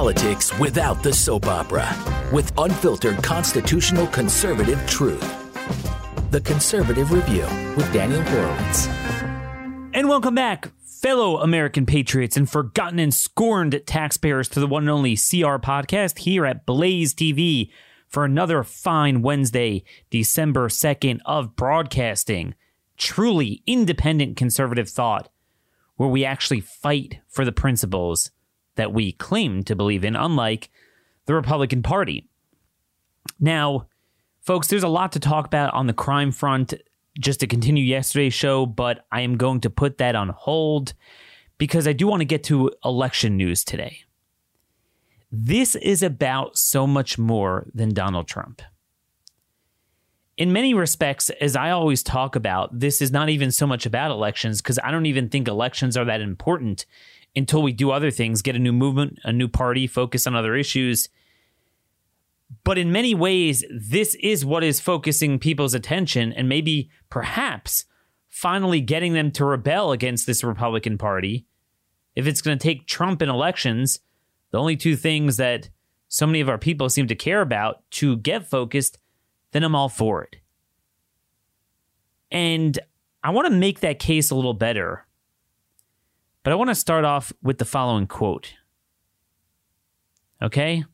politics without the soap opera with unfiltered constitutional conservative truth. The Conservative Review with Daniel Horowitz. And welcome back, fellow American patriots and forgotten and scorned taxpayers, to the one and only CR podcast here at Blaze TV for another fine Wednesday, December 2nd of broadcasting. Truly independent conservative thought where we actually fight for the principles that we claim to believe in, unlike the Republican Party. Now, folks, there's a lot to talk about on the crime front just to continue yesterday's show, but I am going to put that on hold because I do want to get to election news today. This is about so much more than Donald Trump. In many respects, as I always talk about, this is not even so much about elections because I don't even think elections are that important until we do other things, get a new movement, a new party, focus on other issues. But in many ways, this is what is focusing people's attention and maybe perhaps finally getting them to rebel against this Republican Party. If it's going to take Trump in elections, the only two things that so many of our people seem to care about to get focused, then I'm all for it. And I want to make that case a little better but I want to start off with the following quote. Okay?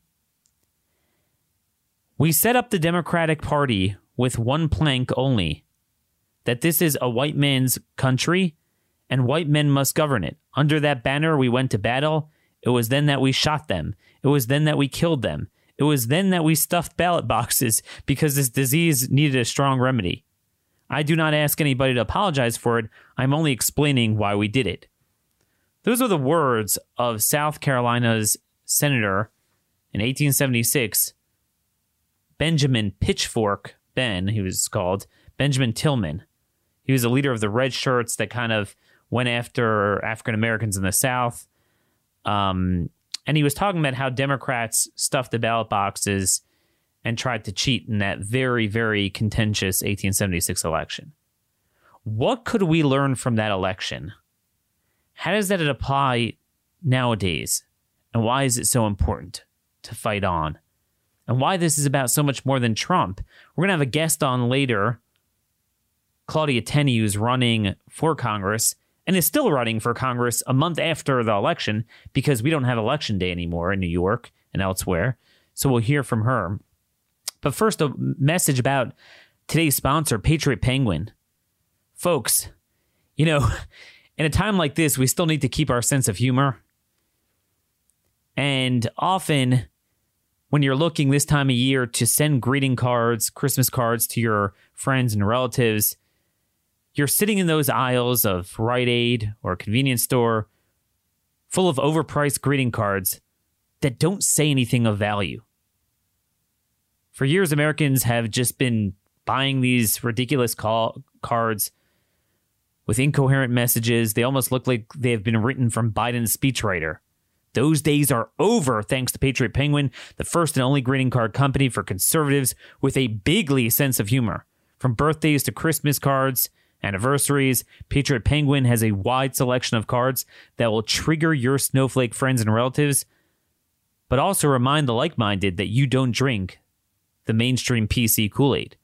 We set up the Democratic Party with one plank only that this is a white man's country and white men must govern it. Under that banner, we went to battle. It was then that we shot them. It was then that we killed them. It was then that we stuffed ballot boxes because this disease needed a strong remedy. I do not ask anybody to apologize for it. I'm only explaining why we did it. Those are the words of South Carolina's senator in 1876, Benjamin Pitchfork Ben, he was called, Benjamin Tillman. He was a leader of the red shirts that kind of went after African Americans in the South. Um, and he was talking about how Democrats stuffed the ballot boxes and tried to cheat in that very, very contentious 1876 election. What could we learn from that election? How does that apply nowadays? And why is it so important to fight on? And why this is about so much more than Trump? We're going to have a guest on later, Claudia Tenney, who's running for Congress and is still running for Congress a month after the election because we don't have election day anymore in New York and elsewhere. So we'll hear from her. But first, a message about today's sponsor, Patriot Penguin. Folks, you know, in a time like this, we still need to keep our sense of humor. And often, when you're looking this time of year to send greeting cards, Christmas cards to your friends and relatives, you're sitting in those aisles of Rite Aid or convenience store full of overpriced greeting cards that don't say anything of value. For years, Americans have just been buying these ridiculous call- cards with incoherent messages. They almost look like they have been written from Biden's speechwriter. Those days are over thanks to Patriot Penguin, the first and only greeting card company for conservatives with a bigly sense of humor. From birthdays to Christmas cards, anniversaries, Patriot Penguin has a wide selection of cards that will trigger your snowflake friends and relatives, but also remind the like minded that you don't drink the mainstream PC Kool Aid.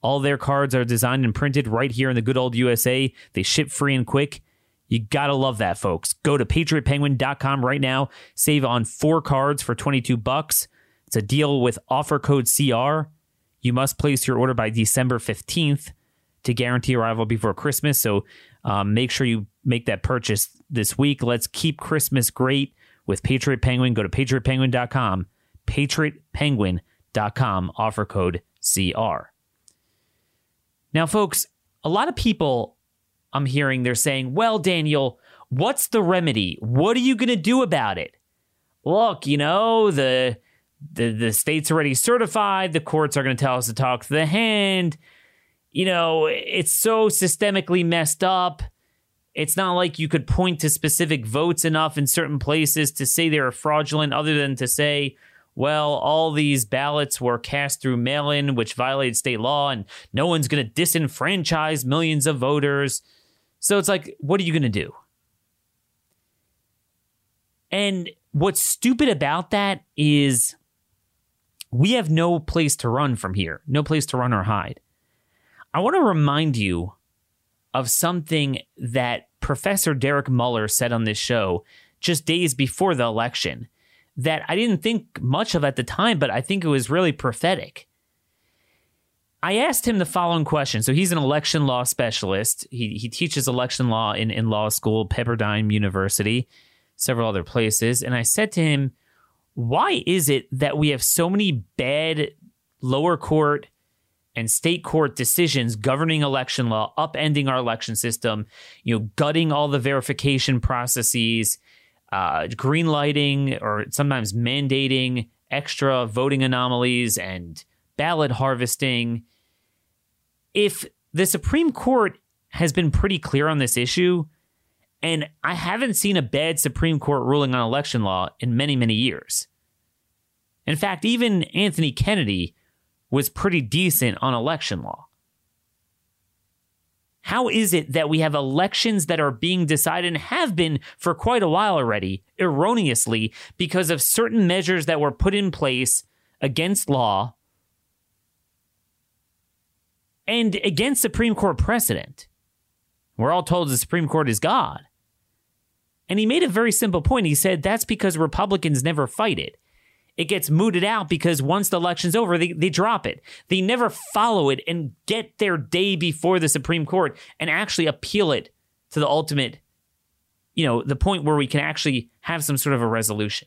All their cards are designed and printed right here in the good old USA. They ship free and quick. You gotta love that, folks. Go to patriotpenguin.com right now. Save on four cards for 22 bucks. It's a deal with offer code CR. You must place your order by December 15th to guarantee arrival before Christmas. So um, make sure you make that purchase this week. Let's keep Christmas great with Patriot Penguin. Go to patriotpenguin.com. Patriotpenguin.com. Offer code CR. Now, folks, a lot of people I'm hearing they're saying, well, Daniel, what's the remedy? What are you going to do about it? Look, you know, the, the, the state's already certified. The courts are going to tell us to talk to the hand. You know, it's so systemically messed up. It's not like you could point to specific votes enough in certain places to say they're fraudulent, other than to say, well, all these ballots were cast through mail in, which violated state law, and no one's going to disenfranchise millions of voters. So it's like, what are you going to do? And what's stupid about that is we have no place to run from here, no place to run or hide. I want to remind you of something that Professor Derek Muller said on this show just days before the election that I didn't think much of at the time, but I think it was really prophetic. I asked him the following question. So he's an election law specialist. He, he teaches election law in, in law school, Pepperdine University, several other places. And I said to him, why is it that we have so many bad lower court and state court decisions governing election law, upending our election system, you know, gutting all the verification processes, uh, green lighting or sometimes mandating extra voting anomalies and ballot harvesting. If the Supreme Court has been pretty clear on this issue, and I haven't seen a bad Supreme Court ruling on election law in many, many years. In fact, even Anthony Kennedy was pretty decent on election law. How is it that we have elections that are being decided and have been for quite a while already erroneously because of certain measures that were put in place against law and against Supreme Court precedent? We're all told the Supreme Court is God. And he made a very simple point. He said that's because Republicans never fight it it gets mooted out because once the election's over, they, they drop it. They never follow it and get their day before the Supreme Court and actually appeal it to the ultimate, you know, the point where we can actually have some sort of a resolution.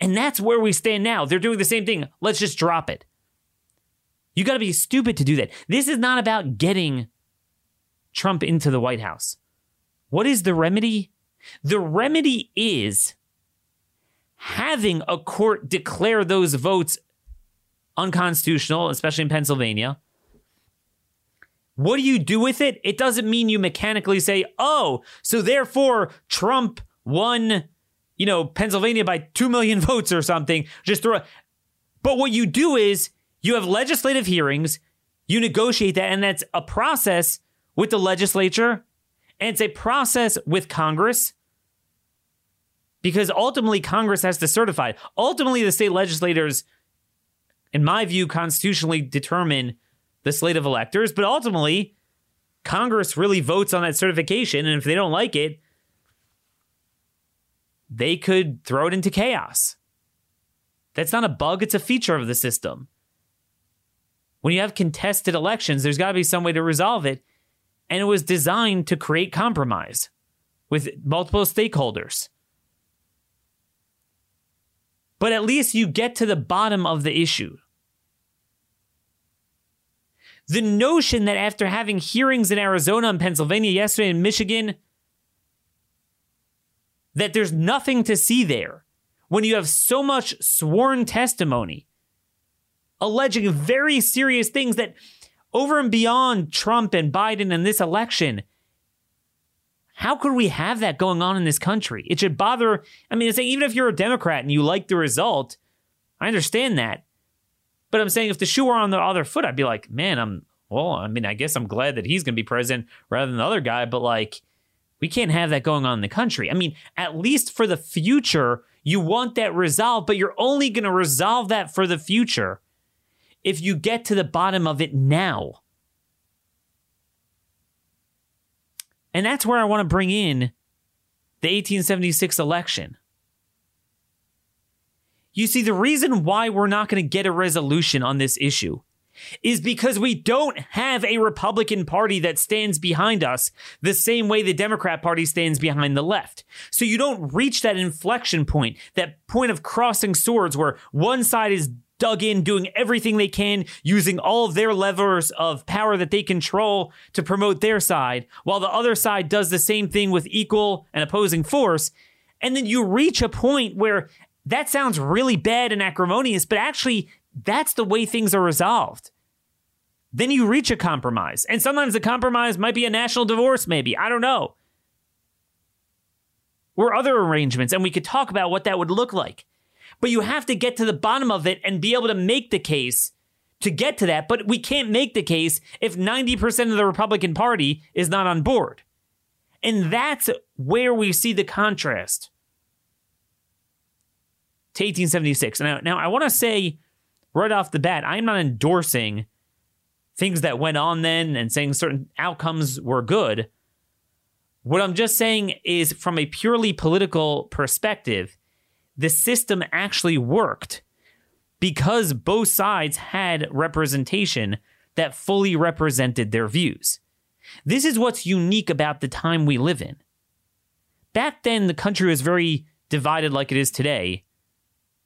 And that's where we stand now. They're doing the same thing. Let's just drop it. You got to be stupid to do that. This is not about getting Trump into the White House. What is the remedy? The remedy is having a court declare those votes unconstitutional, especially in Pennsylvania. What do you do with it? It doesn't mean you mechanically say, oh, so therefore Trump won, you know, Pennsylvania by 2 million votes or something. Just throw. it. But what you do is you have legislative hearings, you negotiate that, and that's a process with the legislature, and it's a process with Congress because ultimately Congress has to certify. Ultimately, the state legislators, in my view, constitutionally determine the slate of electors, but ultimately, Congress really votes on that certification. And if they don't like it, they could throw it into chaos. That's not a bug, it's a feature of the system. When you have contested elections, there's got to be some way to resolve it. And it was designed to create compromise with multiple stakeholders but at least you get to the bottom of the issue. The notion that after having hearings in Arizona and Pennsylvania yesterday in Michigan, that there's nothing to see there when you have so much sworn testimony alleging very serious things that over and beyond Trump and Biden and this election, how could we have that going on in this country? It should bother. I mean, even if you're a Democrat and you like the result, I understand that. But I'm saying if the shoe were on the other foot, I'd be like, man, I'm, well, I mean, I guess I'm glad that he's going to be president rather than the other guy. But like, we can't have that going on in the country. I mean, at least for the future, you want that resolved, but you're only going to resolve that for the future if you get to the bottom of it now. And that's where I want to bring in the 1876 election. You see, the reason why we're not going to get a resolution on this issue is because we don't have a Republican Party that stands behind us the same way the Democrat Party stands behind the left. So you don't reach that inflection point, that point of crossing swords where one side is dug in, doing everything they can, using all of their levers of power that they control to promote their side, while the other side does the same thing with equal and opposing force. And then you reach a point where that sounds really bad and acrimonious, but actually, that's the way things are resolved. Then you reach a compromise. And sometimes the compromise might be a national divorce, maybe. I don't know. Or other arrangements, and we could talk about what that would look like but you have to get to the bottom of it and be able to make the case to get to that. But we can't make the case if 90% of the Republican Party is not on board. And that's where we see the contrast to 1876. Now, now I want to say right off the bat, I'm not endorsing things that went on then and saying certain outcomes were good. What I'm just saying is, from a purely political perspective, the system actually worked because both sides had representation that fully represented their views. This is what's unique about the time we live in. Back then, the country was very divided like it is today.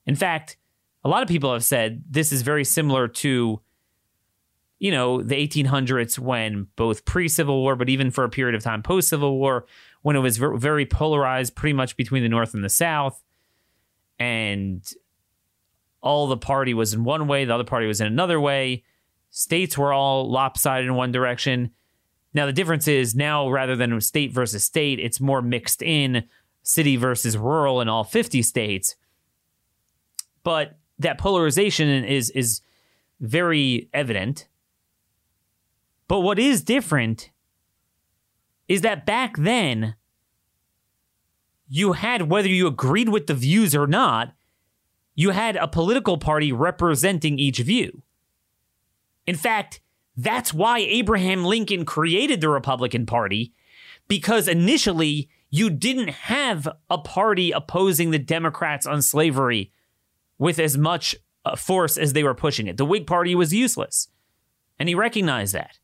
In fact, a lot of people have said this is very similar to, you know, the 1800s when both pre Civil War, but even for a period of time post Civil War, when it was very polarized pretty much between the North and the South. And all the party was in one way, the other party was in another way. States were all lopsided in one direction. Now, the difference is now rather than state versus state, it's more mixed in city versus rural in all 50 states. But that polarization is, is very evident. But what is different is that back then, you had, whether you agreed with the views or not, you had a political party representing each view. In fact, that's why Abraham Lincoln created the Republican Party, because initially you didn't have a party opposing the Democrats on slavery with as much uh, force as they were pushing it. The Whig Party was useless, and he recognized that.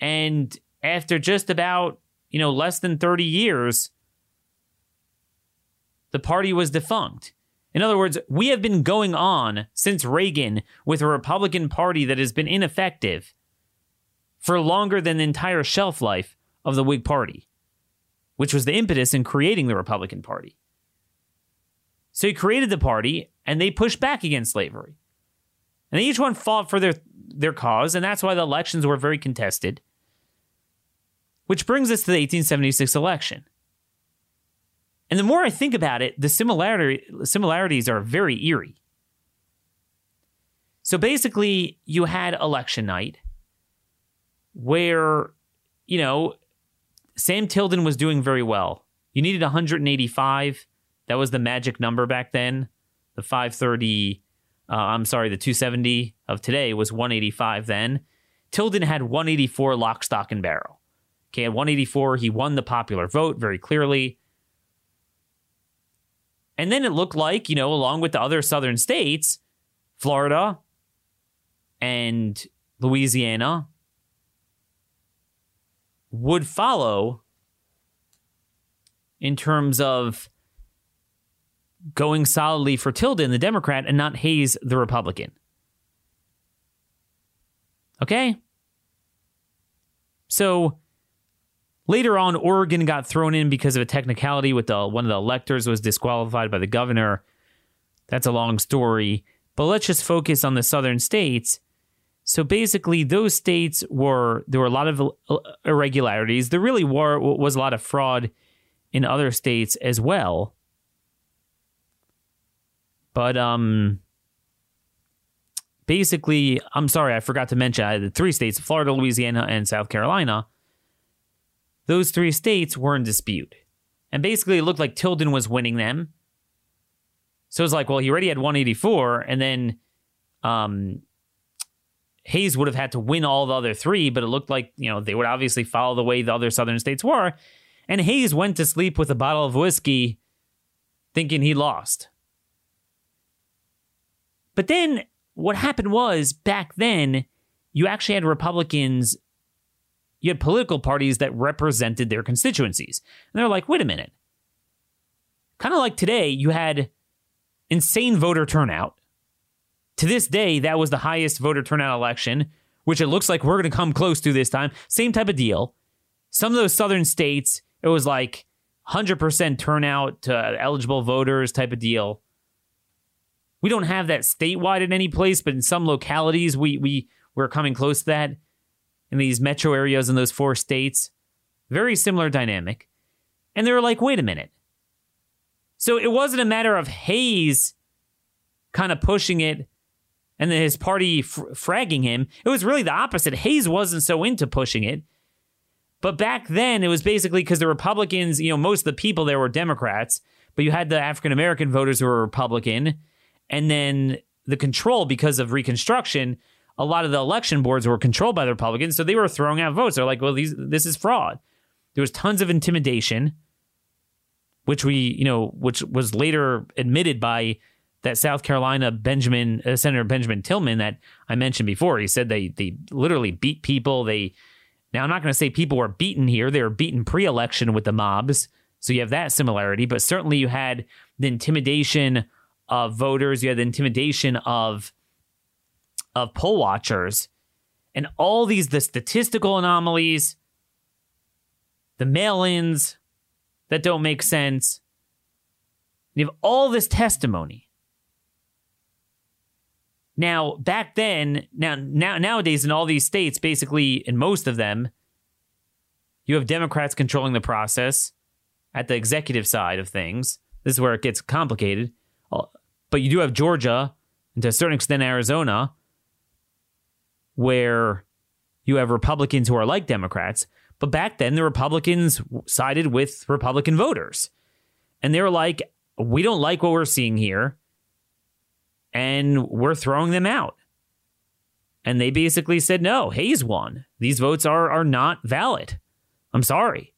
And after just about, you know, less than 30 years, the party was defunct. In other words, we have been going on since Reagan with a Republican Party that has been ineffective for longer than the entire shelf life of the Whig Party, which was the impetus in creating the Republican Party. So he created the party and they pushed back against slavery. And each one fought for their, their cause, and that's why the elections were very contested. Which brings us to the 1876 election. And the more I think about it, the similarity, similarities are very eerie. So basically, you had election night where, you know, Sam Tilden was doing very well. You needed 185. That was the magic number back then. The 530, uh, I'm sorry, the 270 of today was 185 then. Tilden had 184 lock, stock, and barrel. Okay, at 184, he won the popular vote very clearly. And then it looked like, you know, along with the other southern states, Florida and Louisiana would follow in terms of going solidly for Tilden, the Democrat, and not Hayes, the Republican. Okay? So Later on, Oregon got thrown in because of a technicality with the one of the electors was disqualified by the governor. That's a long story, but let's just focus on the southern states. So basically, those states were there were a lot of uh, irregularities. There really were was a lot of fraud in other states as well. But um, basically, I'm sorry, I forgot to mention I had the three states: Florida, Louisiana, and South Carolina those three states were in dispute. And basically, it looked like Tilden was winning them. So it's like, well, he already had 184, and then um, Hayes would have had to win all the other three, but it looked like, you know, they would obviously follow the way the other southern states were. And Hayes went to sleep with a bottle of whiskey thinking he lost. But then what happened was back then, you actually had Republicans you had political parties that represented their constituencies. And they're like, wait a minute. Kind of like today, you had insane voter turnout. To this day, that was the highest voter turnout election, which it looks like we're going to come close to this time. Same type of deal. Some of those southern states, it was like 100% turnout to eligible voters type of deal. We don't have that statewide in any place, but in some localities, we, we, we're coming close to that in these metro areas in those four states. Very similar dynamic. And they were like, wait a minute. So it wasn't a matter of Hayes kind of pushing it and then his party fr- fragging him. It was really the opposite. Hayes wasn't so into pushing it. But back then, it was basically because the Republicans, you know, most of the people there were Democrats, but you had the African American voters who were Republican, and then the control because of Reconstruction. A lot of the election boards were controlled by the Republicans, so they were throwing out votes. They're like, "Well, these this is fraud." There was tons of intimidation, which we, you know, which was later admitted by that South Carolina Benjamin uh, Senator Benjamin Tillman that I mentioned before. He said they they literally beat people. They now I'm not going to say people were beaten here. They were beaten pre-election with the mobs, so you have that similarity. But certainly you had the intimidation of voters. You had the intimidation of of poll watchers, and all these the statistical anomalies, the mail-ins that don't make sense. You have all this testimony now, back then, now, now nowadays in all these states, basically in most of them, you have Democrats controlling the process at the executive side of things. This is where it gets complicated. But you do have Georgia, and to a certain extent Arizona, where you have Republicans who are like Democrats. But back then, the Republicans sided with Republican voters. And they were like, we don't like what we're seeing here and we're throwing them out. And they basically said, no, Hayes won. These votes are, are not valid. I'm sorry.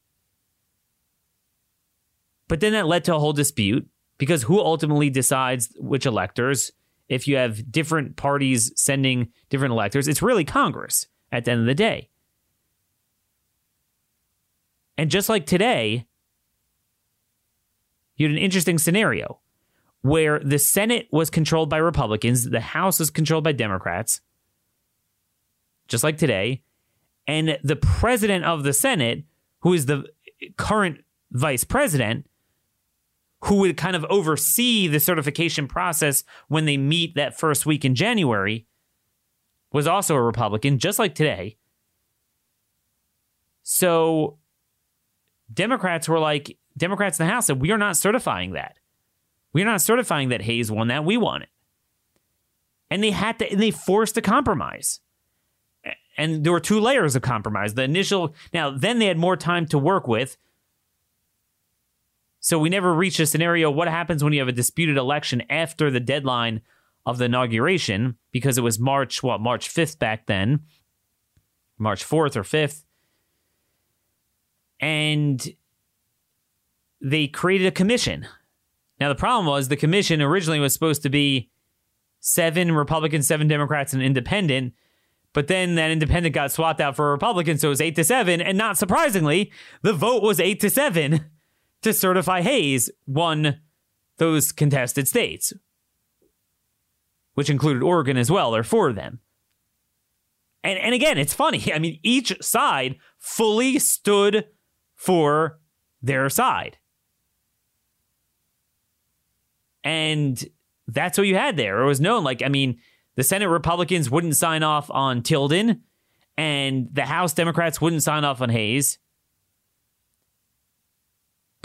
But then that led to a whole dispute because who ultimately decides which electors? If you have different parties sending different electors, it's really Congress at the end of the day. And just like today, you had an interesting scenario where the Senate was controlled by Republicans, the House was controlled by Democrats, just like today. And the president of the Senate, who is the current vice president, who would kind of oversee the certification process when they meet that first week in January, was also a Republican, just like today. So Democrats were like, Democrats in the House said, we are not certifying that. We're not certifying that Hayes won that. We won it. And they had to, and they forced a compromise. And there were two layers of compromise. The initial, now, then they had more time to work with. So we never reached a scenario. What happens when you have a disputed election after the deadline of the inauguration? Because it was March, what, March 5th back then, March 4th or 5th. And they created a commission now, the problem was the commission originally was supposed to be seven Republicans, seven Democrats, and independent. But then that independent got swapped out for a Republican, so it was eight to seven. And not surprisingly, the vote was eight to seven to certify Hayes won those contested states, which included Oregon as well. There are four of them. And, and again, it's funny. I mean, each side fully stood for their side. And that's what you had there. It was known. Like, I mean, the Senate Republicans wouldn't sign off on Tilden, and the House Democrats wouldn't sign off on Hayes.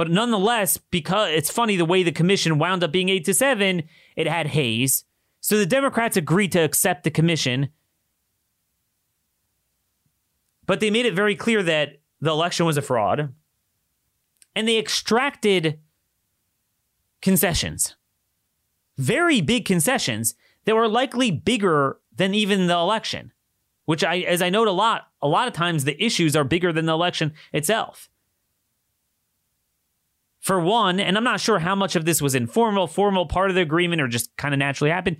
But nonetheless, because it's funny the way the commission wound up being eight to seven, it had Hayes. So the Democrats agreed to accept the commission. But they made it very clear that the election was a fraud. And they extracted concessions very big concessions that were likely bigger than even the election, which I, as I note a lot, a lot of times the issues are bigger than the election itself. For one, and I'm not sure how much of this was informal, formal part of the agreement, or just kind of naturally happened.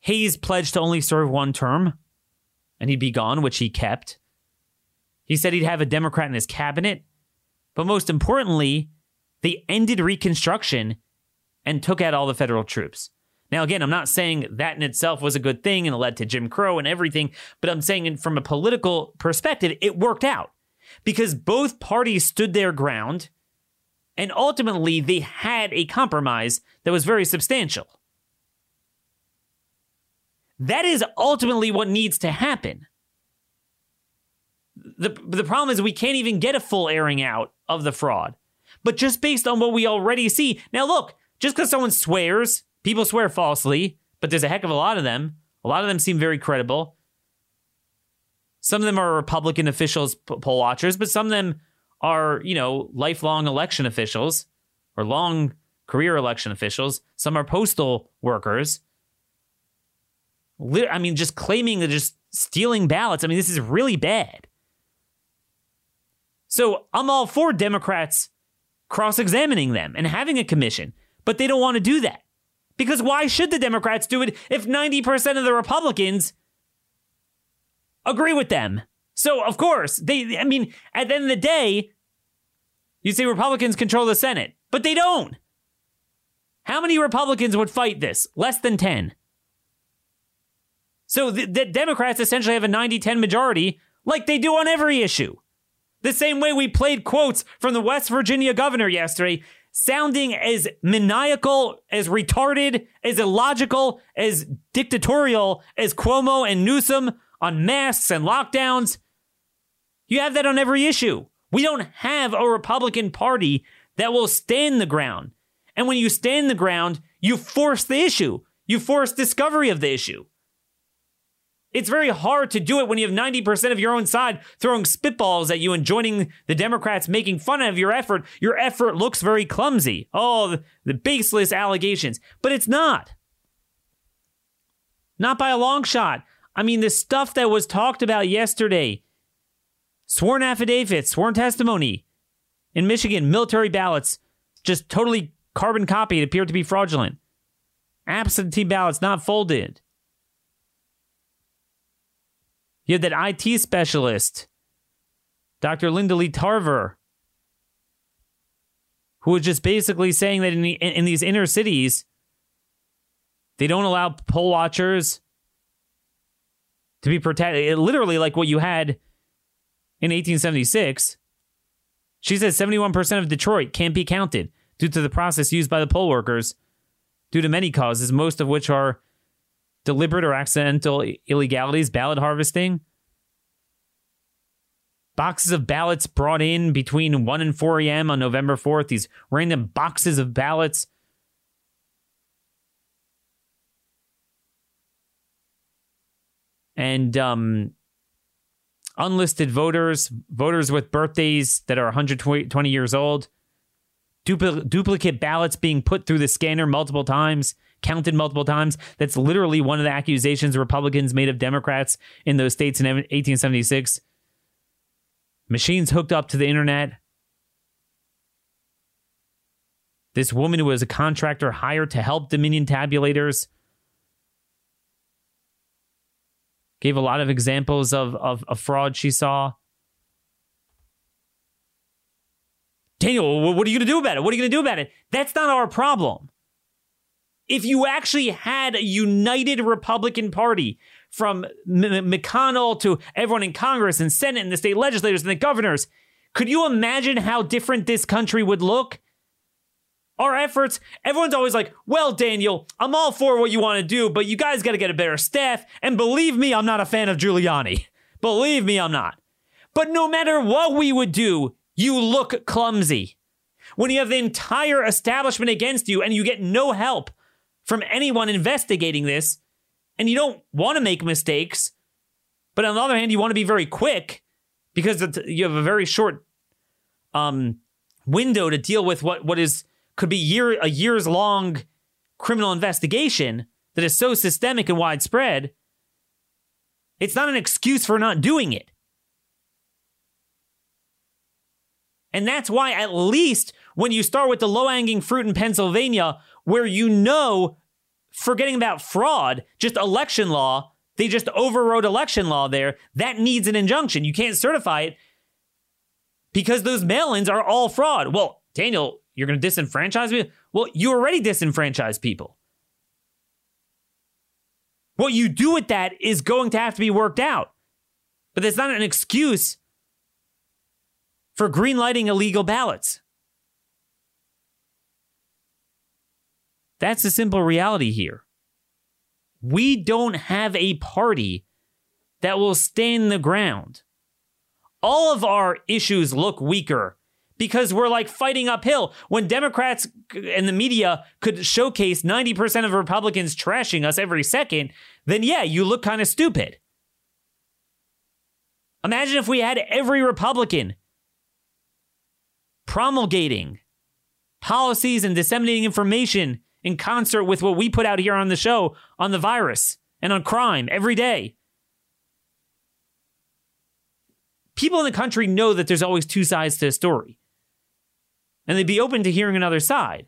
Hayes pledged to only serve one term and he'd be gone, which he kept. He said he'd have a Democrat in his cabinet. But most importantly, they ended Reconstruction and took out all the federal troops. Now, again, I'm not saying that in itself was a good thing and it led to Jim Crow and everything, but I'm saying from a political perspective, it worked out because both parties stood their ground and ultimately they had a compromise that was very substantial. That is ultimately what needs to happen. The, the problem is we can't even get a full airing out of the fraud. But just based on what we already see. Now, look, just because someone swears, people swear falsely, but there's a heck of a lot of them. A lot of them seem very credible. Some of them are Republican officials, poll watchers, but some of them are, you know, lifelong election officials or long career election officials, some are postal workers. I mean, just claiming that just stealing ballots. I mean, this is really bad. So I'm all for Democrats cross examining them and having a commission, but they don't want to do that. Because why should the Democrats do it if 90% of the Republicans agree with them? So, of course, they, I mean, at the end of the day, you say Republicans control the Senate, but they don't. How many Republicans would fight this? Less than 10. So the, the Democrats essentially have a 90 10 majority like they do on every issue. The same way we played quotes from the West Virginia governor yesterday, sounding as maniacal, as retarded, as illogical, as dictatorial as Cuomo and Newsom on masks and lockdowns. You have that on every issue. We don't have a Republican Party that will stand the ground. And when you stand the ground, you force the issue. You force discovery of the issue. It's very hard to do it when you have 90% of your own side throwing spitballs at you and joining the Democrats making fun of your effort. Your effort looks very clumsy. Oh, the, the baseless allegations. But it's not. Not by a long shot. I mean, the stuff that was talked about yesterday sworn affidavits, sworn testimony in Michigan, military ballots, just totally carbon copied, appeared to be fraudulent. Absentee ballots not folded. You had that IT specialist, Dr. Linda Lee Tarver, who was just basically saying that in, the, in these inner cities, they don't allow poll watchers to be protected. Literally, like what you had in 1876. She says 71% of Detroit can't be counted due to the process used by the poll workers, due to many causes, most of which are deliberate or accidental illegalities, ballot harvesting, boxes of ballots brought in between 1 and 4 a.m. on November 4th, these random boxes of ballots. And um, unlisted voters, voters with birthdays that are 120 years old, Dupl- duplicate ballots being put through the scanner multiple times, counted multiple times. That's literally one of the accusations Republicans made of Democrats in those states in 1876. Machines hooked up to the internet. This woman was a contractor hired to help Dominion tabulators gave a lot of examples of, of, of fraud she saw. Daniel, what are you going to do about it? What are you going to do about it? That's not our problem. If you actually had a united Republican Party from M- McConnell to everyone in Congress and Senate and the state legislators and the governors, could you imagine how different this country would look? Our efforts, everyone's always like, well, Daniel, I'm all for what you want to do, but you guys got to get a better staff. And believe me, I'm not a fan of Giuliani. Believe me, I'm not. But no matter what we would do, you look clumsy. When you have the entire establishment against you and you get no help from anyone investigating this, and you don't want to make mistakes, but on the other hand, you want to be very quick because you have a very short um, window to deal with what, what is could be year a years long criminal investigation that is so systemic and widespread. It's not an excuse for not doing it. And that's why, at least when you start with the low hanging fruit in Pennsylvania, where you know, forgetting about fraud, just election law, they just overrode election law there, that needs an injunction. You can't certify it because those mail ins are all fraud. Well, Daniel, you're going to disenfranchise me? Well, you already disenfranchise people. What you do with that is going to have to be worked out. But that's not an excuse for greenlighting illegal ballots. That's the simple reality here. We don't have a party that will stand the ground. All of our issues look weaker because we're like fighting uphill. When Democrats and the media could showcase 90% of Republicans trashing us every second, then yeah, you look kind of stupid. Imagine if we had every Republican promulgating policies and disseminating information in concert with what we put out here on the show on the virus and on crime every day. People in the country know that there's always two sides to a story. And they'd be open to hearing another side.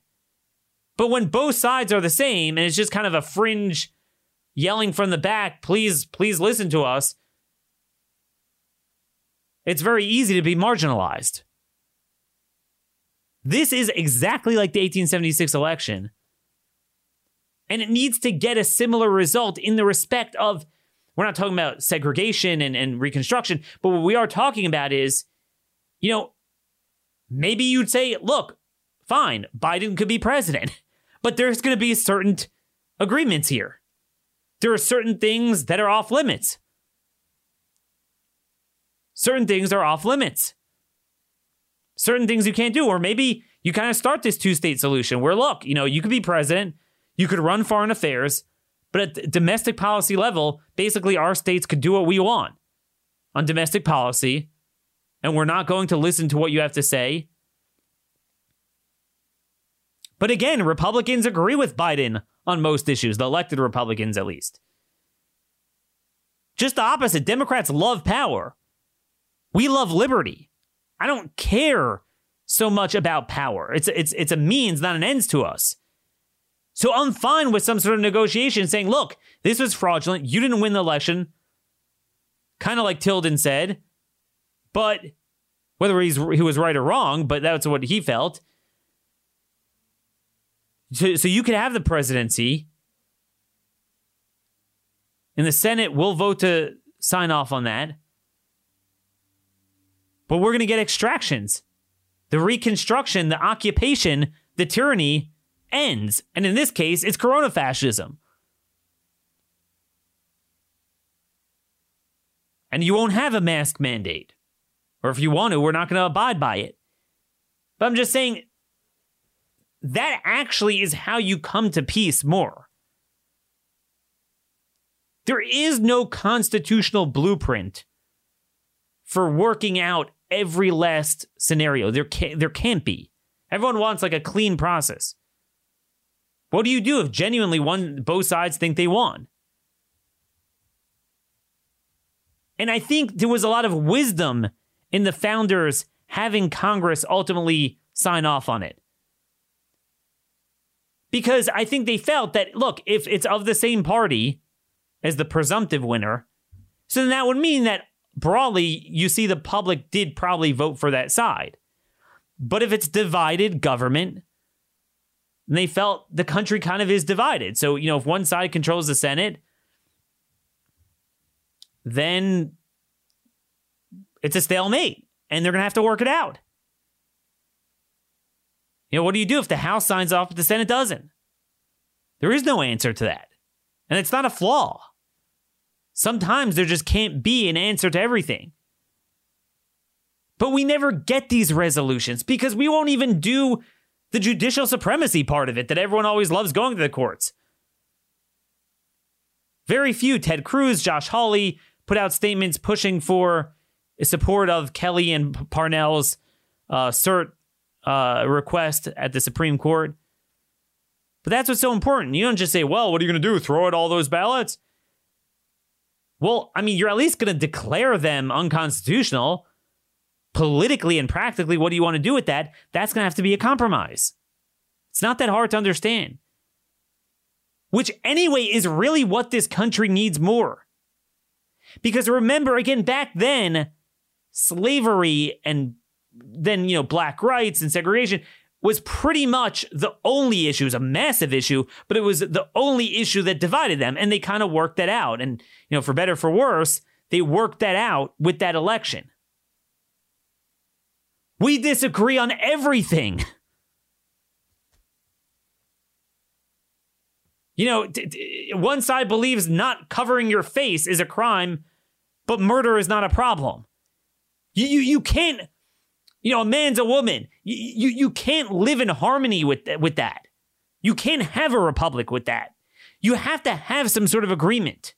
But when both sides are the same and it's just kind of a fringe yelling from the back, please, please listen to us, it's very easy to be marginalized. This is exactly like the 1876 election. And it needs to get a similar result in the respect of we're not talking about segregation and, and Reconstruction, but what we are talking about is, you know, maybe you'd say, look, fine, Biden could be president, but there's going to be certain agreements here. There are certain things that are off limits. Certain things are off limits. Certain things you can't do. Or maybe you kind of start this two state solution where, look, you know, you could be president, you could run foreign affairs, but at domestic policy level, basically our states could do what we want on domestic policy, and we're not going to listen to what you have to say. But again, Republicans agree with Biden on most issues, the elected Republicans at least. Just the opposite. Democrats love power. We love liberty. I don't care so much about power. It's it's it's a means, not an ends to us. So I'm fine with some sort of negotiation saying, look, this was fraudulent. You didn't win the election. Kind of like Tilden said. But whether he's, he was right or wrong, but that's what he felt. So, so you could have the presidency. And the Senate will vote to sign off on that. But we're going to get extractions. The reconstruction, the occupation, the tyranny ends. And in this case, it's corona fascism. And you won't have a mask mandate. Or if you want to, we're not going to abide by it. But I'm just saying that actually is how you come to peace more. There is no constitutional blueprint for working out every last scenario. There can't, there can't be. Everyone wants like a clean process. What do you do if genuinely one both sides think they won? And I think there was a lot of wisdom in the founders having Congress ultimately sign off on it. Because I think they felt that, look, if it's of the same party as the presumptive winner, so then that would mean that broadly, you see the public did probably vote for that side. But if it's divided government, and they felt the country kind of is divided. So, you know, if one side controls the Senate, then it's a stalemate and they're going to have to work it out. You know, what do you do if the House signs off but the Senate doesn't? There is no answer to that. And it's not a flaw. Sometimes there just can't be an answer to everything. But we never get these resolutions because we won't even do the judicial supremacy part of it that everyone always loves going to the courts. Very few, Ted Cruz, Josh Hawley, put out statements pushing for support of Kelly and Parnell's uh, cert uh, request at the Supreme Court. But that's what's so important. You don't just say, well, what are you going to do? Throw out all those ballots? Well, I mean, you're at least going to declare them unconstitutional politically and practically, what do you want to do with that? That's going to have to be a compromise. It's not that hard to understand. Which, anyway, is really what this country needs more. Because remember, again, back then, slavery and then, you know, black rights and segregation was pretty much the only issue. It was a massive issue, but it was the only issue that divided them. And they kind of worked that out. And, you know, for better for worse, they worked that out with that election. We disagree on everything. You know, one side believes not covering your face is a crime, but murder is not a problem. You, you, you can't, you know, a man's a woman. You, you, you can't live in harmony with, with that. You can't have a republic with that. You have to have some sort of agreement.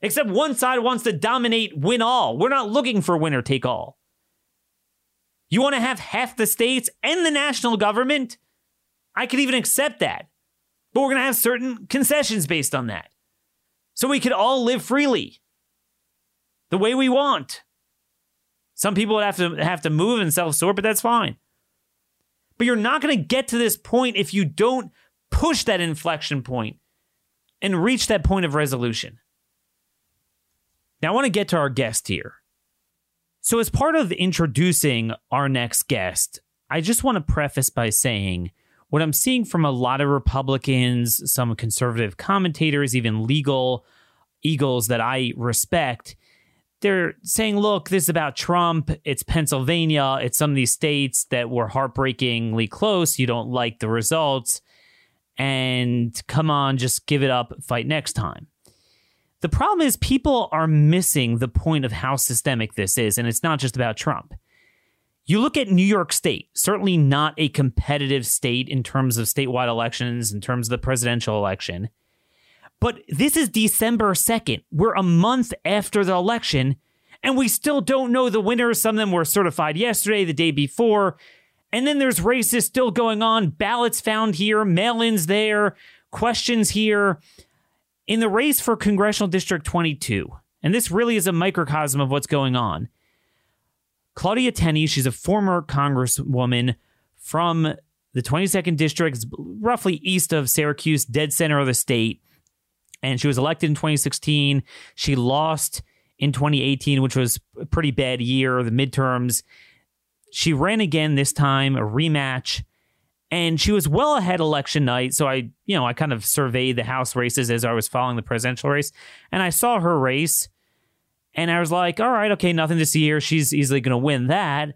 Except one side wants to dominate, win all. We're not looking for winner take all. You want to have half the states and the national government? I could even accept that. But we're going to have certain concessions based on that. So we could all live freely the way we want. Some people would have to have to move and self-sort, but that's fine. But you're not going to get to this point if you don't push that inflection point and reach that point of resolution. Now, I want to get to our guest here. So, as part of introducing our next guest, I just want to preface by saying what I'm seeing from a lot of Republicans, some conservative commentators, even legal eagles that I respect, they're saying, look, this is about Trump. It's Pennsylvania. It's some of these states that were heartbreakingly close. You don't like the results. And come on, just give it up, fight next time. The problem is, people are missing the point of how systemic this is. And it's not just about Trump. You look at New York State, certainly not a competitive state in terms of statewide elections, in terms of the presidential election. But this is December 2nd. We're a month after the election, and we still don't know the winners. Some of them were certified yesterday, the day before. And then there's races still going on, ballots found here, mail ins there, questions here. In the race for Congressional District 22, and this really is a microcosm of what's going on. Claudia Tenney, she's a former congresswoman from the 22nd district, roughly east of Syracuse, dead center of the state and she was elected in 2016. She lost in 2018, which was a pretty bad year, the midterms. She ran again this time, a rematch, and she was well ahead election night. So I, you know, I kind of surveyed the House races as I was following the presidential race, and I saw her race, and I was like, all right, okay, nothing see here. She's easily going to win that,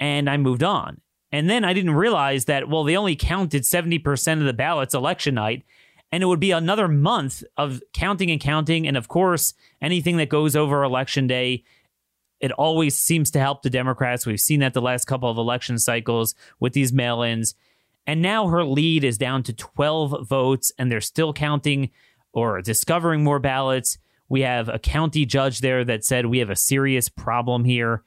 and I moved on. And then I didn't realize that, well, they only counted 70% of the ballots election night and it would be another month of counting and counting. And of course, anything that goes over election day, it always seems to help the Democrats. We've seen that the last couple of election cycles with these mail ins. And now her lead is down to 12 votes, and they're still counting or discovering more ballots. We have a county judge there that said we have a serious problem here.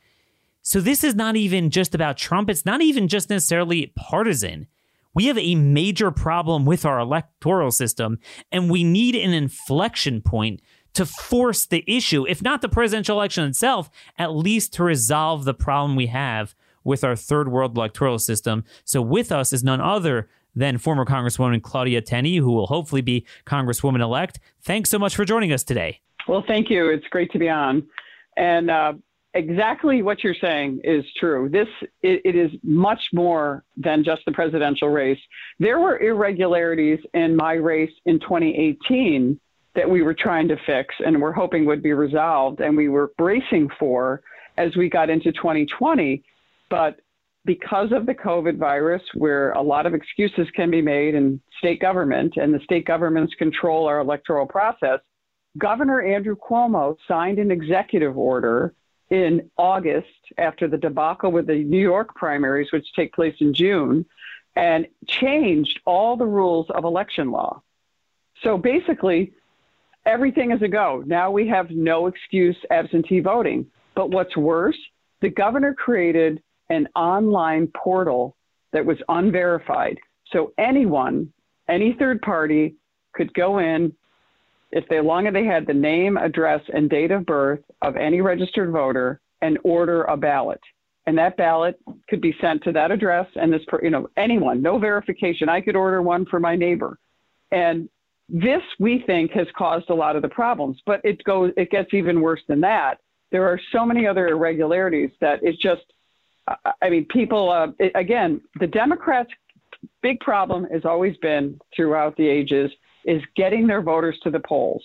So this is not even just about Trump. It's not even just necessarily partisan we have a major problem with our electoral system, and we need an inflection point to force the issue, if not the presidential election itself, at least to resolve the problem we have with our third world electoral system. So, with us is none other than former Congresswoman Claudia Tenney, who will hopefully be Congresswoman elect. Thanks so much for joining us today. Well, thank you. It's great to be on. And uh, exactly what you're saying is true. This it, it is much more than just the presidential race. There were irregularities in my race in 2018 that we were trying to fix and we're hoping would be resolved and we were bracing for as we got into 2020. But because of the COVID virus, where a lot of excuses can be made in state government and the state governments control our electoral process, Governor Andrew Cuomo signed an executive order in August after the debacle with the New York primaries, which take place in June, and changed all the rules of election law. So basically, everything is a go. Now we have no excuse absentee voting. But what's worse, the governor created an online portal that was unverified. So anyone, any third party, could go in, if they long as they had the name, address, and date of birth of any registered voter and order a ballot. And that ballot could be sent to that address and this, you know, anyone, no verification. I could order one for my neighbor. And this, we think, has caused a lot of the problems, but it goes, it gets even worse than that. There are so many other irregularities that it's just, I mean, people, uh, it, again, the Democrats' big problem has always been throughout the ages is getting their voters to the polls.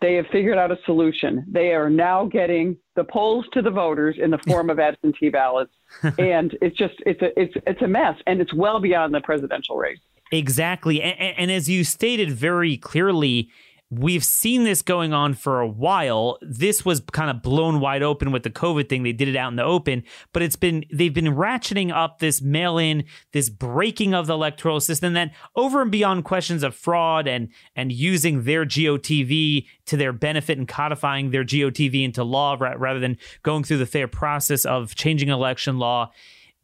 They have figured out a solution. They are now getting the polls to the voters in the form of absentee ballots, and it's just it's a it's it's a mess, and it's well beyond the presidential race. Exactly, and, and as you stated very clearly, We've seen this going on for a while. This was kind of blown wide open with the COVID thing. They did it out in the open, but it's been, they've been ratcheting up this mail in, this breaking of the electoral system Then over and beyond questions of fraud and, and using their GOTV to their benefit and codifying their GOTV into law rather than going through the fair process of changing election law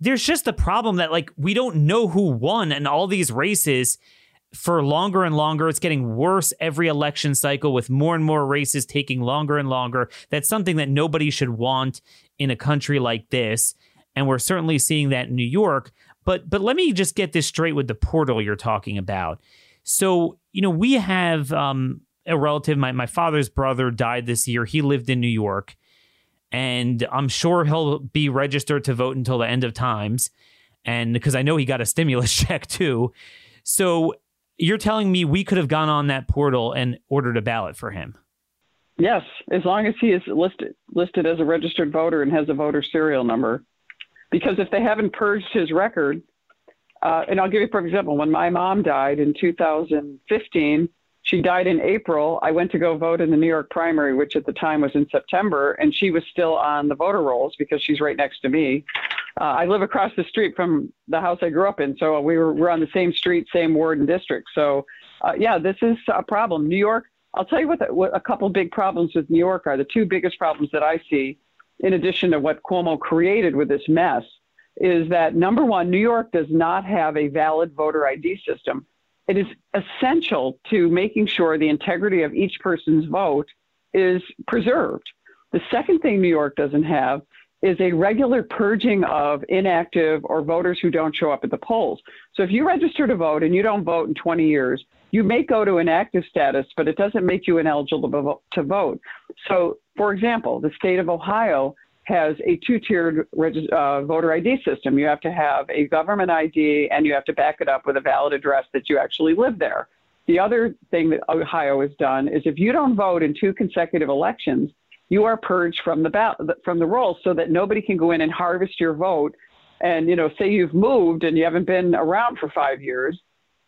there's just the problem that like we don't know who won in all these races for longer and longer. It's getting worse every election cycle with more and more races taking longer and longer. That's something that nobody should want in a country like this. And we're certainly seeing that in New York. But but let me just get this straight with the portal you're talking about. So, you know, we have um, a relative, my, my father's brother died this year. He lived in New York. And I'm sure he'll be registered to vote until the end of times. And because I know he got a stimulus check too. So you're telling me we could have gone on that portal and ordered a ballot for him? Yes, as long as he is listed listed as a registered voter and has a voter serial number. Because if they haven't purged his record, uh, and I'll give you for example, when my mom died in 2015, she died in April. I went to go vote in the New York primary, which at the time was in September, and she was still on the voter rolls because she's right next to me. Uh, I live across the street from the house I grew up in, so we were we're on the same street, same ward and district. So, uh, yeah, this is a problem. New York. I'll tell you what, the, what a couple big problems with New York are. The two biggest problems that I see, in addition to what Cuomo created with this mess, is that number one, New York does not have a valid voter ID system. It is essential to making sure the integrity of each person's vote is preserved. The second thing New York doesn't have is a regular purging of inactive or voters who don't show up at the polls. So if you register to vote and you don't vote in 20 years, you may go to inactive status, but it doesn't make you ineligible to vote. So, for example, the state of Ohio has a two-tiered uh, voter ID system. You have to have a government ID and you have to back it up with a valid address that you actually live there. The other thing that Ohio has done is if you don't vote in two consecutive elections, you are purged from the ballot, from the rolls so that nobody can go in and harvest your vote. And you know, say you've moved and you haven't been around for five years,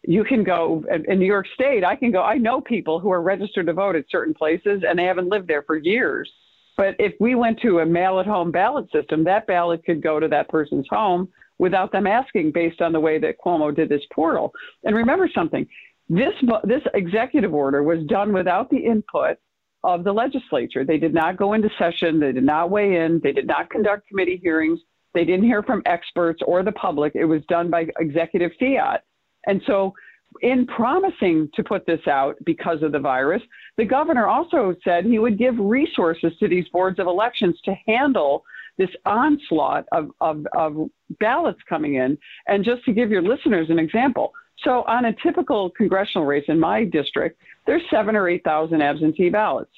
you can go in New York State. I can go. I know people who are registered to vote at certain places and they haven't lived there for years but if we went to a mail at home ballot system, that ballot could go to that person's home without them asking based on the way that Cuomo did this portal. And remember something this, this executive order was done without the input of the legislature. They did not go into session, they did not weigh in, they did not conduct committee hearings, they didn't hear from experts or the public. It was done by executive fiat. And so in promising to put this out because of the virus, the governor also said he would give resources to these boards of elections to handle this onslaught of, of, of ballots coming in. And just to give your listeners an example, so on a typical congressional race in my district, there's seven or 8,000 absentee ballots.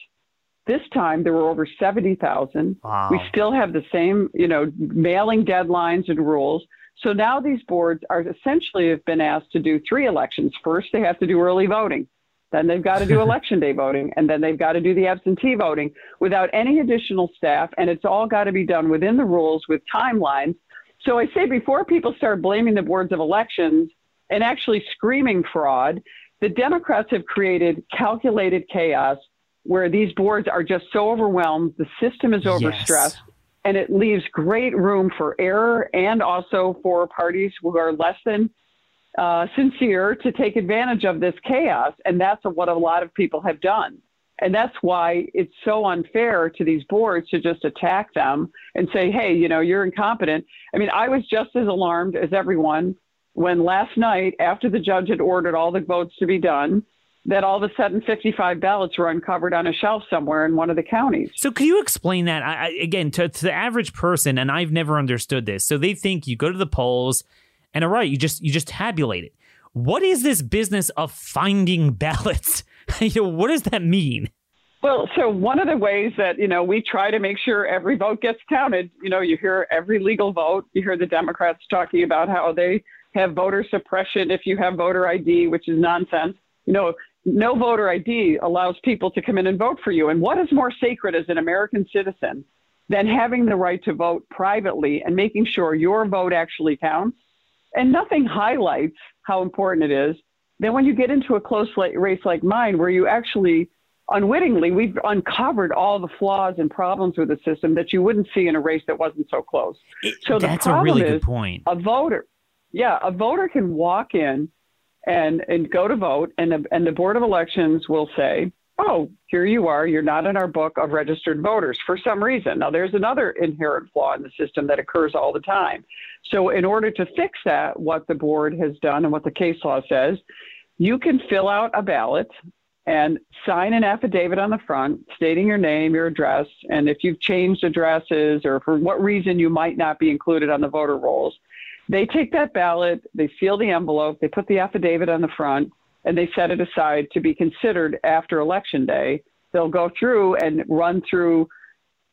This time there were over 70,000. Wow. We still have the same, you know, mailing deadlines and rules. So now these boards are essentially have been asked to do three elections. First, they have to do early voting. Then they've got to do election day voting, and then they've got to do the absentee voting without any additional staff, and it's all got to be done within the rules with timelines. So I say before people start blaming the boards of elections and actually screaming fraud, the Democrats have created calculated chaos where these boards are just so overwhelmed, the system is overstressed. Yes and it leaves great room for error and also for parties who are less than uh, sincere to take advantage of this chaos. And that's what a lot of people have done. And that's why it's so unfair to these boards to just attack them and say, hey, you know, you're incompetent. I mean, I was just as alarmed as everyone when last night, after the judge had ordered all the votes to be done, that all of a sudden 55 ballots were uncovered on a shelf somewhere in one of the counties. So, can you explain that I, again to, to, the average person? And I've never understood this. So they think you go to the polls, and all right, you just you just tabulate it. What is this business of finding ballots? you know, what does that mean? Well, so one of the ways that you know we try to make sure every vote gets counted. You know, you hear every legal vote. You hear the Democrats talking about how they have voter suppression if you have voter ID, which is nonsense. You know, no voter ID allows people to come in and vote for you. And what is more sacred as an American citizen than having the right to vote privately and making sure your vote actually counts? And nothing highlights how important it is than when you get into a close race like mine, where you actually unwittingly we've uncovered all the flaws and problems with the system that you wouldn't see in a race that wasn't so close. So that's a really good point. A voter, yeah, a voter can walk in and, and go to vote, and the, and the Board of Elections will say, oh, here you are, you're not in our book of registered voters for some reason. Now, there's another inherent flaw in the system that occurs all the time. So, in order to fix that, what the board has done and what the case law says, you can fill out a ballot and sign an affidavit on the front stating your name, your address, and if you've changed addresses or for what reason you might not be included on the voter rolls. They take that ballot, they seal the envelope, they put the affidavit on the front, and they set it aside to be considered after election day. They'll go through and run through,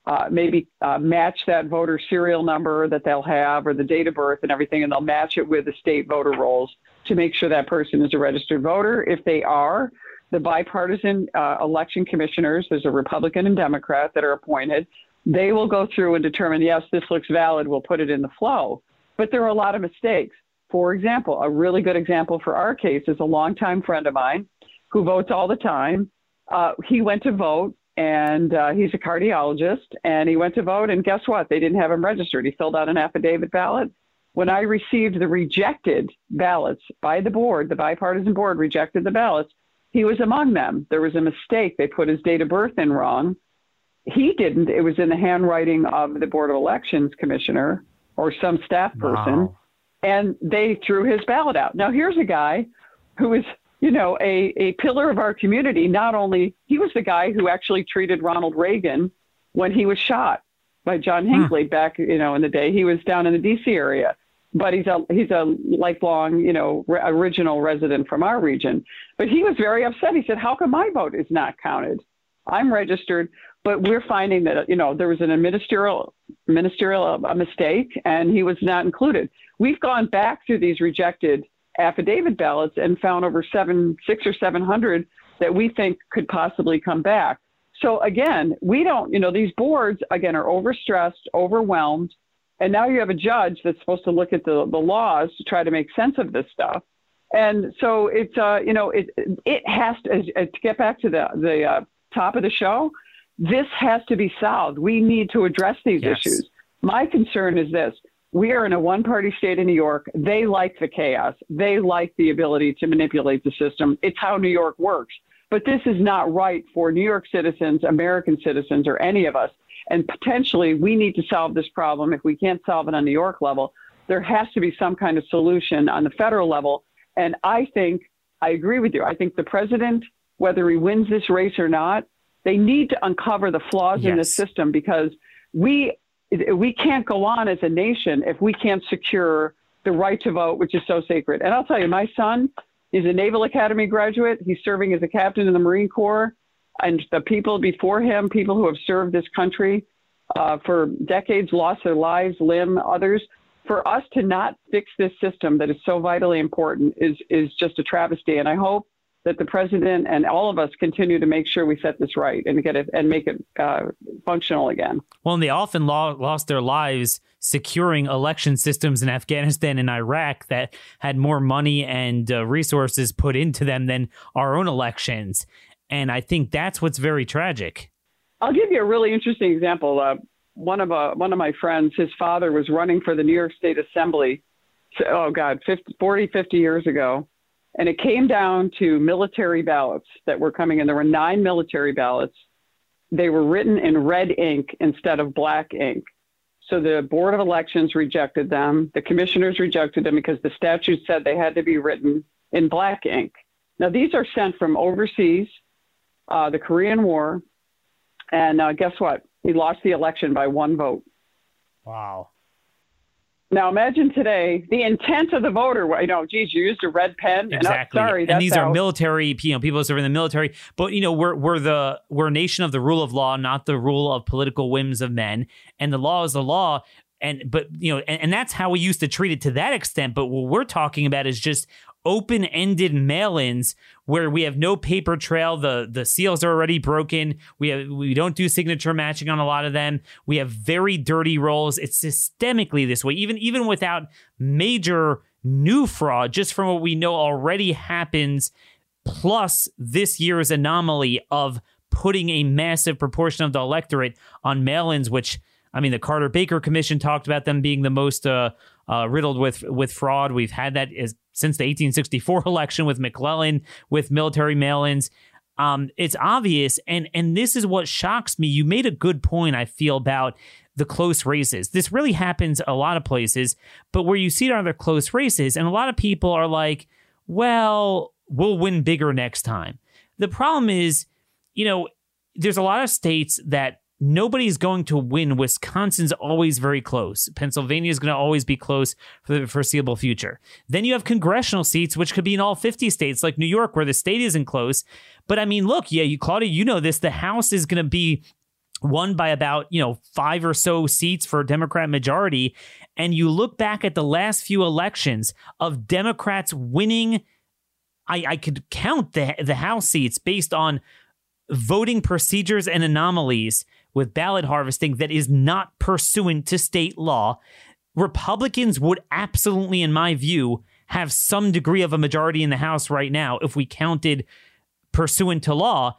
uh, maybe uh, match that voter serial number that they'll have or the date of birth and everything, and they'll match it with the state voter rolls to make sure that person is a registered voter. If they are, the bipartisan uh, election commissioners, there's a Republican and Democrat that are appointed, they will go through and determine, yes, this looks valid, we'll put it in the flow. But there are a lot of mistakes. For example, a really good example for our case is a longtime friend of mine who votes all the time. Uh, he went to vote and uh, he's a cardiologist and he went to vote and guess what? They didn't have him registered. He filled out an affidavit ballot. When I received the rejected ballots by the board, the bipartisan board rejected the ballots, he was among them. There was a mistake. They put his date of birth in wrong. He didn't. It was in the handwriting of the Board of Elections commissioner or some staff person. Wow and they threw his ballot out. Now here's a guy who is, you know, a, a pillar of our community. Not only he was the guy who actually treated Ronald Reagan when he was shot by John hmm. Hinckley hmm. back, you know, in the day. He was down in the D.C. area, but he's a he's a lifelong, you know, re- original resident from our region. But he was very upset. He said, "How come my vote is not counted? I'm registered." But we're finding that you know there was an ministerial ministerial a mistake, and he was not included. We've gone back through these rejected affidavit ballots and found over seven, six or seven hundred that we think could possibly come back. So again, we don't, you know, these boards again are overstressed, overwhelmed, and now you have a judge that's supposed to look at the, the laws to try to make sense of this stuff. And so it's, uh, you know, it it has to, to get back to the the uh, top of the show. This has to be solved. We need to address these yes. issues. My concern is this we are in a one party state in New York. They like the chaos. They like the ability to manipulate the system. It's how New York works. But this is not right for New York citizens, American citizens, or any of us. And potentially, we need to solve this problem. If we can't solve it on New York level, there has to be some kind of solution on the federal level. And I think, I agree with you. I think the president, whether he wins this race or not, they need to uncover the flaws yes. in the system because we we can't go on as a nation if we can't secure the right to vote, which is so sacred. And I'll tell you, my son is a Naval Academy graduate. He's serving as a captain in the Marine Corps. And the people before him, people who have served this country uh, for decades, lost their lives, limb, others. For us to not fix this system that is so vitally important is, is just a travesty. And I hope that the president and all of us continue to make sure we set this right and get it and make it uh, functional again. Well, and they often lo- lost their lives securing election systems in Afghanistan and Iraq that had more money and uh, resources put into them than our own elections. And I think that's what's very tragic. I'll give you a really interesting example. Uh, one of uh, one of my friends, his father was running for the New York State Assembly. Oh God, 50, 40, 50 years ago and it came down to military ballots that were coming in. There were nine military ballots. They were written in red ink instead of black ink. So the Board of Elections rejected them. The commissioners rejected them because the statute said they had to be written in black ink. Now, these are sent from overseas, uh, the Korean War. And uh, guess what? He lost the election by one vote. Wow. Now imagine today the intent of the voter. You know, geez, you used a red pen. Exactly. And, oh, sorry, and these out. are military. You know, people who serve in the military. But you know, we're we're the we're a nation of the rule of law, not the rule of political whims of men. And the law is the law. And but you know, and, and that's how we used to treat it to that extent. But what we're talking about is just open ended mail ins where we have no paper trail. The the seals are already broken. We have we don't do signature matching on a lot of them. We have very dirty rolls. It's systemically this way, even even without major new fraud, just from what we know already happens, plus this year's anomaly of putting a massive proportion of the electorate on mail-ins, which I mean, the Carter Baker Commission talked about them being the most uh, uh, riddled with with fraud. We've had that as, since the 1864 election with McClellan with military mail-ins. Um, it's obvious, and and this is what shocks me. You made a good point. I feel about the close races. This really happens a lot of places, but where you see it are the close races, and a lot of people are like, "Well, we'll win bigger next time." The problem is, you know, there's a lot of states that nobody's going to win. Wisconsin's always very close. Pennsylvania is going to always be close for the foreseeable future. Then you have congressional seats, which could be in all 50 states, like New York, where the state isn't close. But I mean, look, yeah, you, Claudia, you know this. The House is going to be won by about, you know, five or so seats for a Democrat majority. And you look back at the last few elections of Democrats winning. I, I could count the the House seats based on voting procedures and anomalies with ballot harvesting that is not pursuant to state law, Republicans would absolutely, in my view, have some degree of a majority in the House right now if we counted pursuant to law.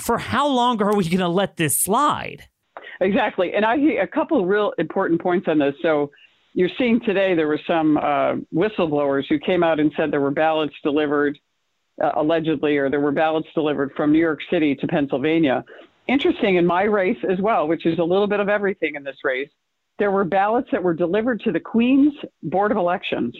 For how long are we going to let this slide? Exactly. And I a couple real important points on this. So you're seeing today there were some uh, whistleblowers who came out and said there were ballots delivered uh, allegedly, or there were ballots delivered from New York City to Pennsylvania. Interesting in my race as well, which is a little bit of everything in this race, there were ballots that were delivered to the Queens Board of Elections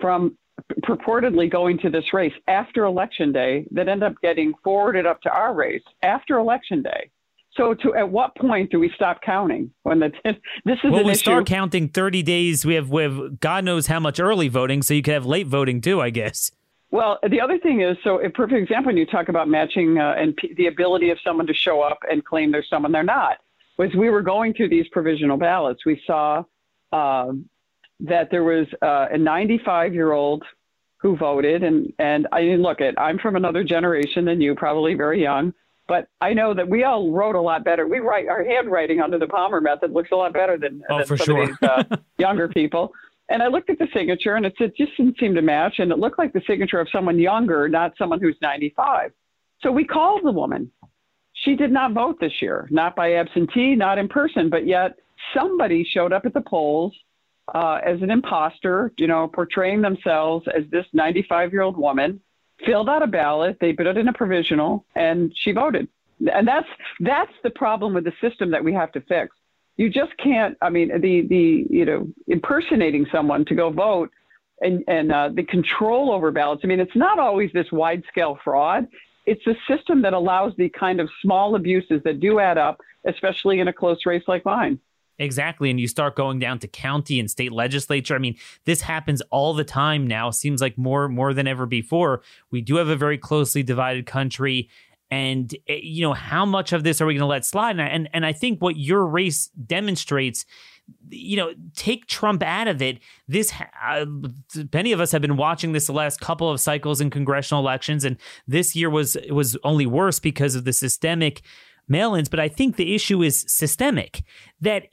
from purportedly going to this race after election day that end up getting forwarded up to our race after election day. So, to at what point do we stop counting? When the this is well, we issue. start counting thirty days. We have we have God knows how much early voting, so you could have late voting too, I guess. Well, the other thing is, so a perfect example when you talk about matching uh, and p- the ability of someone to show up and claim they're someone they're not, was we were going through these provisional ballots, we saw uh, that there was uh, a 95 year old who voted, and and I mean, look at I'm from another generation than you, probably very young, but I know that we all wrote a lot better. We write our handwriting under the Palmer method looks a lot better than, oh, than some sure. of these uh, younger people. And I looked at the signature and it, just didn't seem to match. And it looked like the signature of someone younger, not someone who's 95. So we called the woman. She did not vote this year, not by absentee, not in person, but yet somebody showed up at the polls uh, as an imposter, you know, portraying themselves as this 95 year old woman, filled out a ballot, they put it in a provisional, and she voted. And that's that's the problem with the system that we have to fix you just can't. I mean, the the you know impersonating someone to go vote and and uh, the control over ballots. I mean, it's not always this wide scale fraud. It's a system that allows the kind of small abuses that do add up, especially in a close race like mine. Exactly. And you start going down to county and state legislature. I mean, this happens all the time now. Seems like more more than ever before. We do have a very closely divided country and eh, you know how much of this are we going to let slide? And, and and I think what your race demonstrates you know take Trump out of it. This uh, many of us have been watching this the last couple of cycles in congressional elections and this year was was only worse because of the systemic mail-ins. But I think the issue is systemic that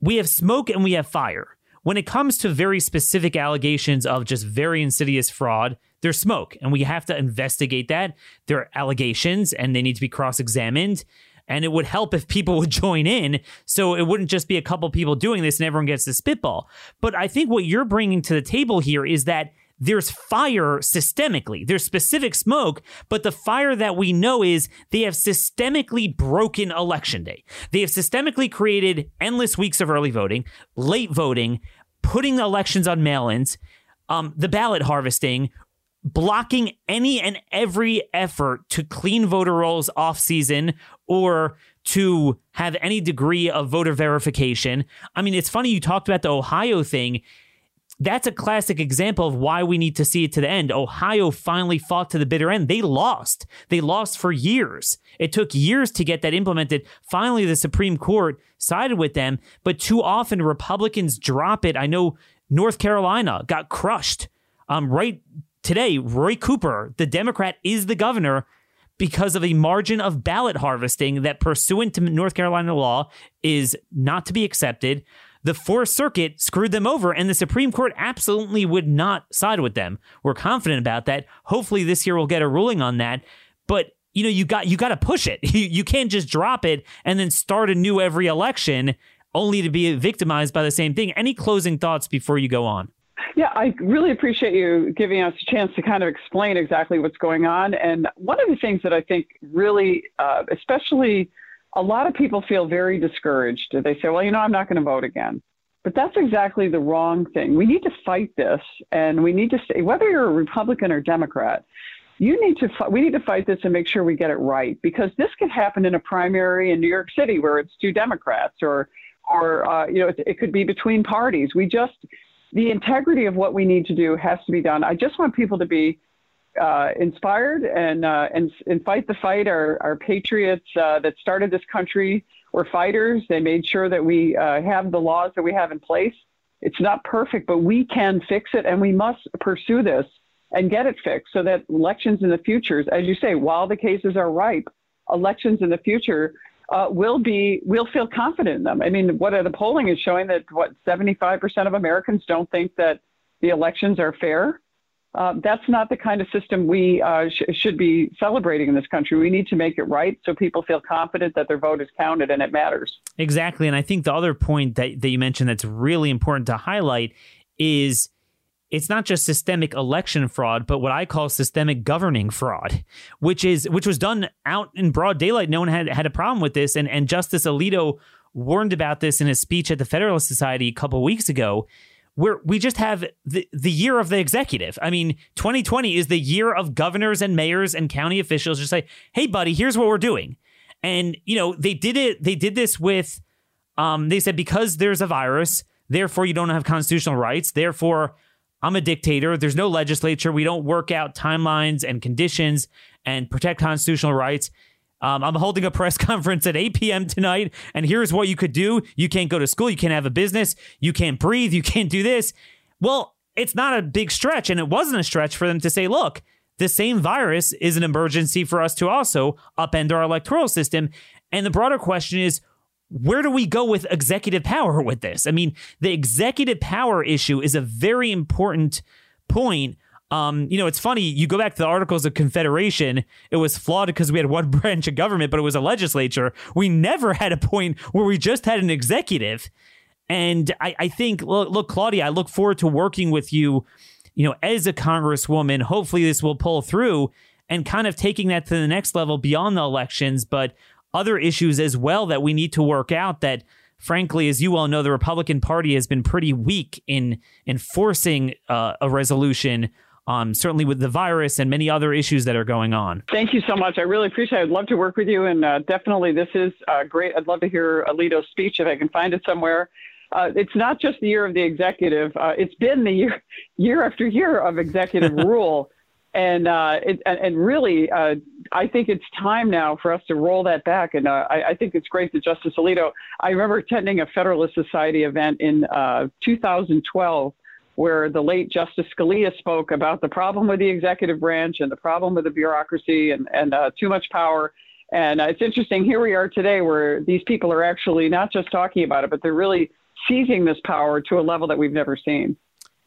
we have smoke and we have fire when it comes to very specific allegations of just very insidious fraud there's smoke, and we have to investigate that. There are allegations, and they need to be cross examined. And it would help if people would join in, so it wouldn't just be a couple people doing this and everyone gets the spitball. But I think what you're bringing to the table here is that there's fire systemically. There's specific smoke, but the fire that we know is they have systemically broken election day. They have systemically created endless weeks of early voting, late voting, putting elections on mail ins, um, the ballot harvesting, blocking any and every effort to clean voter rolls off season or to have any degree of voter verification. I mean, it's funny you talked about the Ohio thing. That's a classic example of why we need to see it to the end. Ohio finally fought to the bitter end. They lost. They lost for years. It took years to get that implemented. Finally, the Supreme Court sided with them, but too often Republicans drop it. I know North Carolina got crushed um, right today, Roy Cooper, the Democrat, is the governor because of a margin of ballot harvesting that, pursuant to North Carolina law, is not to be accepted. The Fourth Circuit screwed them over, and the Supreme Court absolutely would not side with them. We're confident about that. Hopefully, this year we'll get a ruling on that. But you know, you got you got to push it. You, you can't just drop it and then start anew every election, only to be victimized by the same thing. Any closing thoughts before you go on? Yeah, I really appreciate you giving us a chance to kind of explain exactly what's going on. And one of the things that I think really, uh, especially a lot of people feel very discouraged. They say, well, you know, I'm not going to vote again. But that's exactly the wrong thing. We need to fight this, and we need to say, whether you're a Republican or Democrat, you need to we need to fight this and make sure we get it right because this could happen in a primary in New York City where it's two Democrats or or uh, you know it, it could be between parties. We just the integrity of what we need to do has to be done. I just want people to be uh, inspired and, uh, and and fight the fight. Our our patriots uh, that started this country were fighters. They made sure that we uh, have the laws that we have in place. It's not perfect, but we can fix it, and we must pursue this and get it fixed so that elections in the future, as you say, while the cases are ripe, elections in the future uh, will be will feel confident in them. I mean, what the polling is showing that what 75% of Americans don't think that the elections are fair. Uh, that's not the kind of system we uh, sh- should be celebrating in this country. We need to make it right so people feel confident that their vote is counted and it matters. Exactly. And I think the other point that, that you mentioned that's really important to highlight is it's not just systemic election fraud, but what I call systemic governing fraud, which is which was done out in broad daylight. No one had had a problem with this, and and Justice Alito warned about this in his speech at the Federalist Society a couple weeks ago. Where we just have the, the year of the executive. I mean, 2020 is the year of governors and mayors and county officials just say, hey, buddy, here's what we're doing. And, you know, they did it, they did this with, um, they said, because there's a virus, therefore you don't have constitutional rights. Therefore, I'm a dictator. There's no legislature. We don't work out timelines and conditions and protect constitutional rights. Um, I'm holding a press conference at 8 p.m. tonight, and here's what you could do. You can't go to school. You can't have a business. You can't breathe. You can't do this. Well, it's not a big stretch, and it wasn't a stretch for them to say, look, the same virus is an emergency for us to also upend our electoral system. And the broader question is, where do we go with executive power with this? I mean, the executive power issue is a very important point. Um, you know, it's funny. You go back to the Articles of Confederation; it was flawed because we had one branch of government, but it was a legislature. We never had a point where we just had an executive. And I, I think, look, look, Claudia, I look forward to working with you. You know, as a congresswoman, hopefully this will pull through and kind of taking that to the next level beyond the elections. But other issues as well that we need to work out that frankly as you well know the republican party has been pretty weak in enforcing uh, a resolution um, certainly with the virus and many other issues that are going on. Thank you so much. I really appreciate it. I'd love to work with you. And uh, definitely, this is uh, great. I'd love to hear Alito's speech if I can find it somewhere. Uh, it's not just the year of the executive. Uh, it's been the year, year after year of executive rule and uh, it, and really, uh, I think it's time now for us to roll that back. And uh, I, I, think it's great that Justice Alito. I remember attending a Federalist Society event in uh, 2012, where the late Justice Scalia spoke about the problem with the executive branch and the problem with the bureaucracy and and uh, too much power. And uh, it's interesting. Here we are today, where these people are actually not just talking about it, but they're really seizing this power to a level that we've never seen.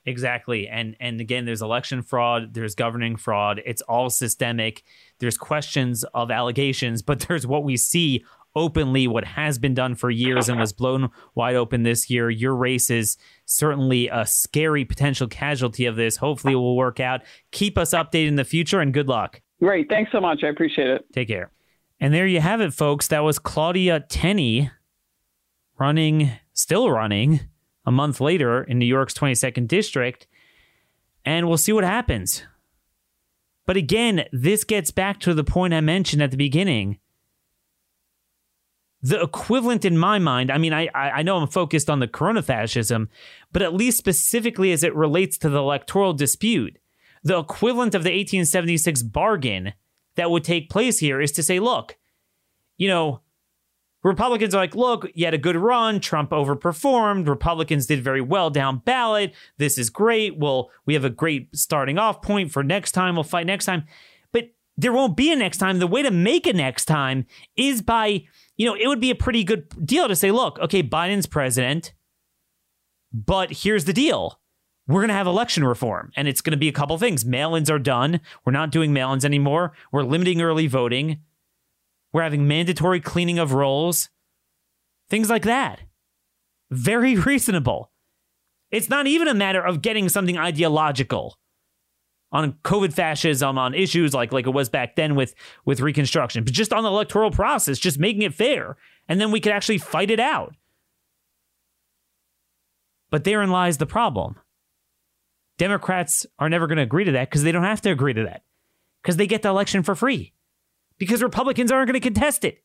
Exactly. And and again, there's election fraud, there's governing fraud. It's all systemic. There's questions of allegations, but there's what we see openly, what has been done for years and was blown wide open this year. Your race is certainly a scary potential casualty of this. Hopefully it will work out. Keep us updated in the future and good luck. Great. Thanks so much. I appreciate it. Take care. And there you have it, folks. That was Claudia Tenney running, still running a month later in New York's 22nd district, and we'll see what happens. But again, this gets back to the point I mentioned at the beginning. The equivalent in my mind, I mean, I, I know I'm focused on the corona fascism, but at least specifically as it relates to the electoral dispute, the equivalent of the 1876 bargain that would take place here is to say, look, you know, Republicans are like, look, you had a good run. Trump overperformed. Republicans did very well down ballot. This is great. Well, we have a great starting off point for next time. We'll fight next time. There won't be a next time. The way to make a next time is by, you know, it would be a pretty good deal to say, look, okay, Biden's president, but here's the deal. We're going to have election reform, and it's going to be a couple things. Mail ins are done. We're not doing mail ins anymore. We're limiting early voting. We're having mandatory cleaning of rolls, things like that. Very reasonable. It's not even a matter of getting something ideological on COVID fascism, on issues like like it was back then with with Reconstruction, but just on the electoral process, just making it fair, and then we could actually fight it out. But therein lies the problem. Democrats are never going to agree to that because they don't have to agree to that because they get the election for free because Republicans aren't going to contest it.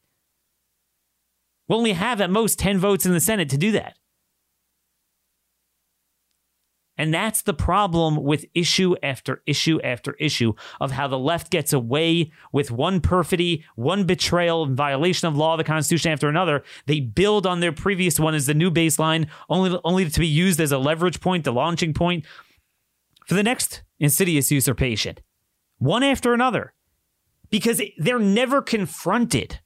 We'll only have at most 10 votes in the Senate to do that. And that's the problem with issue after issue after issue of how the left gets away with one perfidy, one betrayal, and violation of law of the Constitution after another. They build on their previous one as the new baseline, only, only to be used as a leverage point, the launching point for the next insidious usurpation, one after another, because they're never confronted.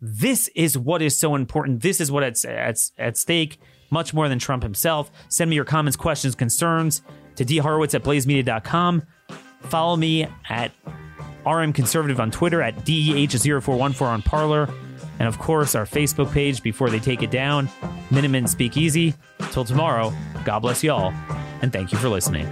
This is what is so important. This is what is at, at stake much more than Trump himself. Send me your comments, questions, concerns to dhorowitz at blazemedia.com. Follow me at RM Conservative on Twitter, at DEH0414 on Parler, and of course, our Facebook page before they take it down, Minutemen Speakeasy. Till tomorrow, God bless y'all, and thank you for listening.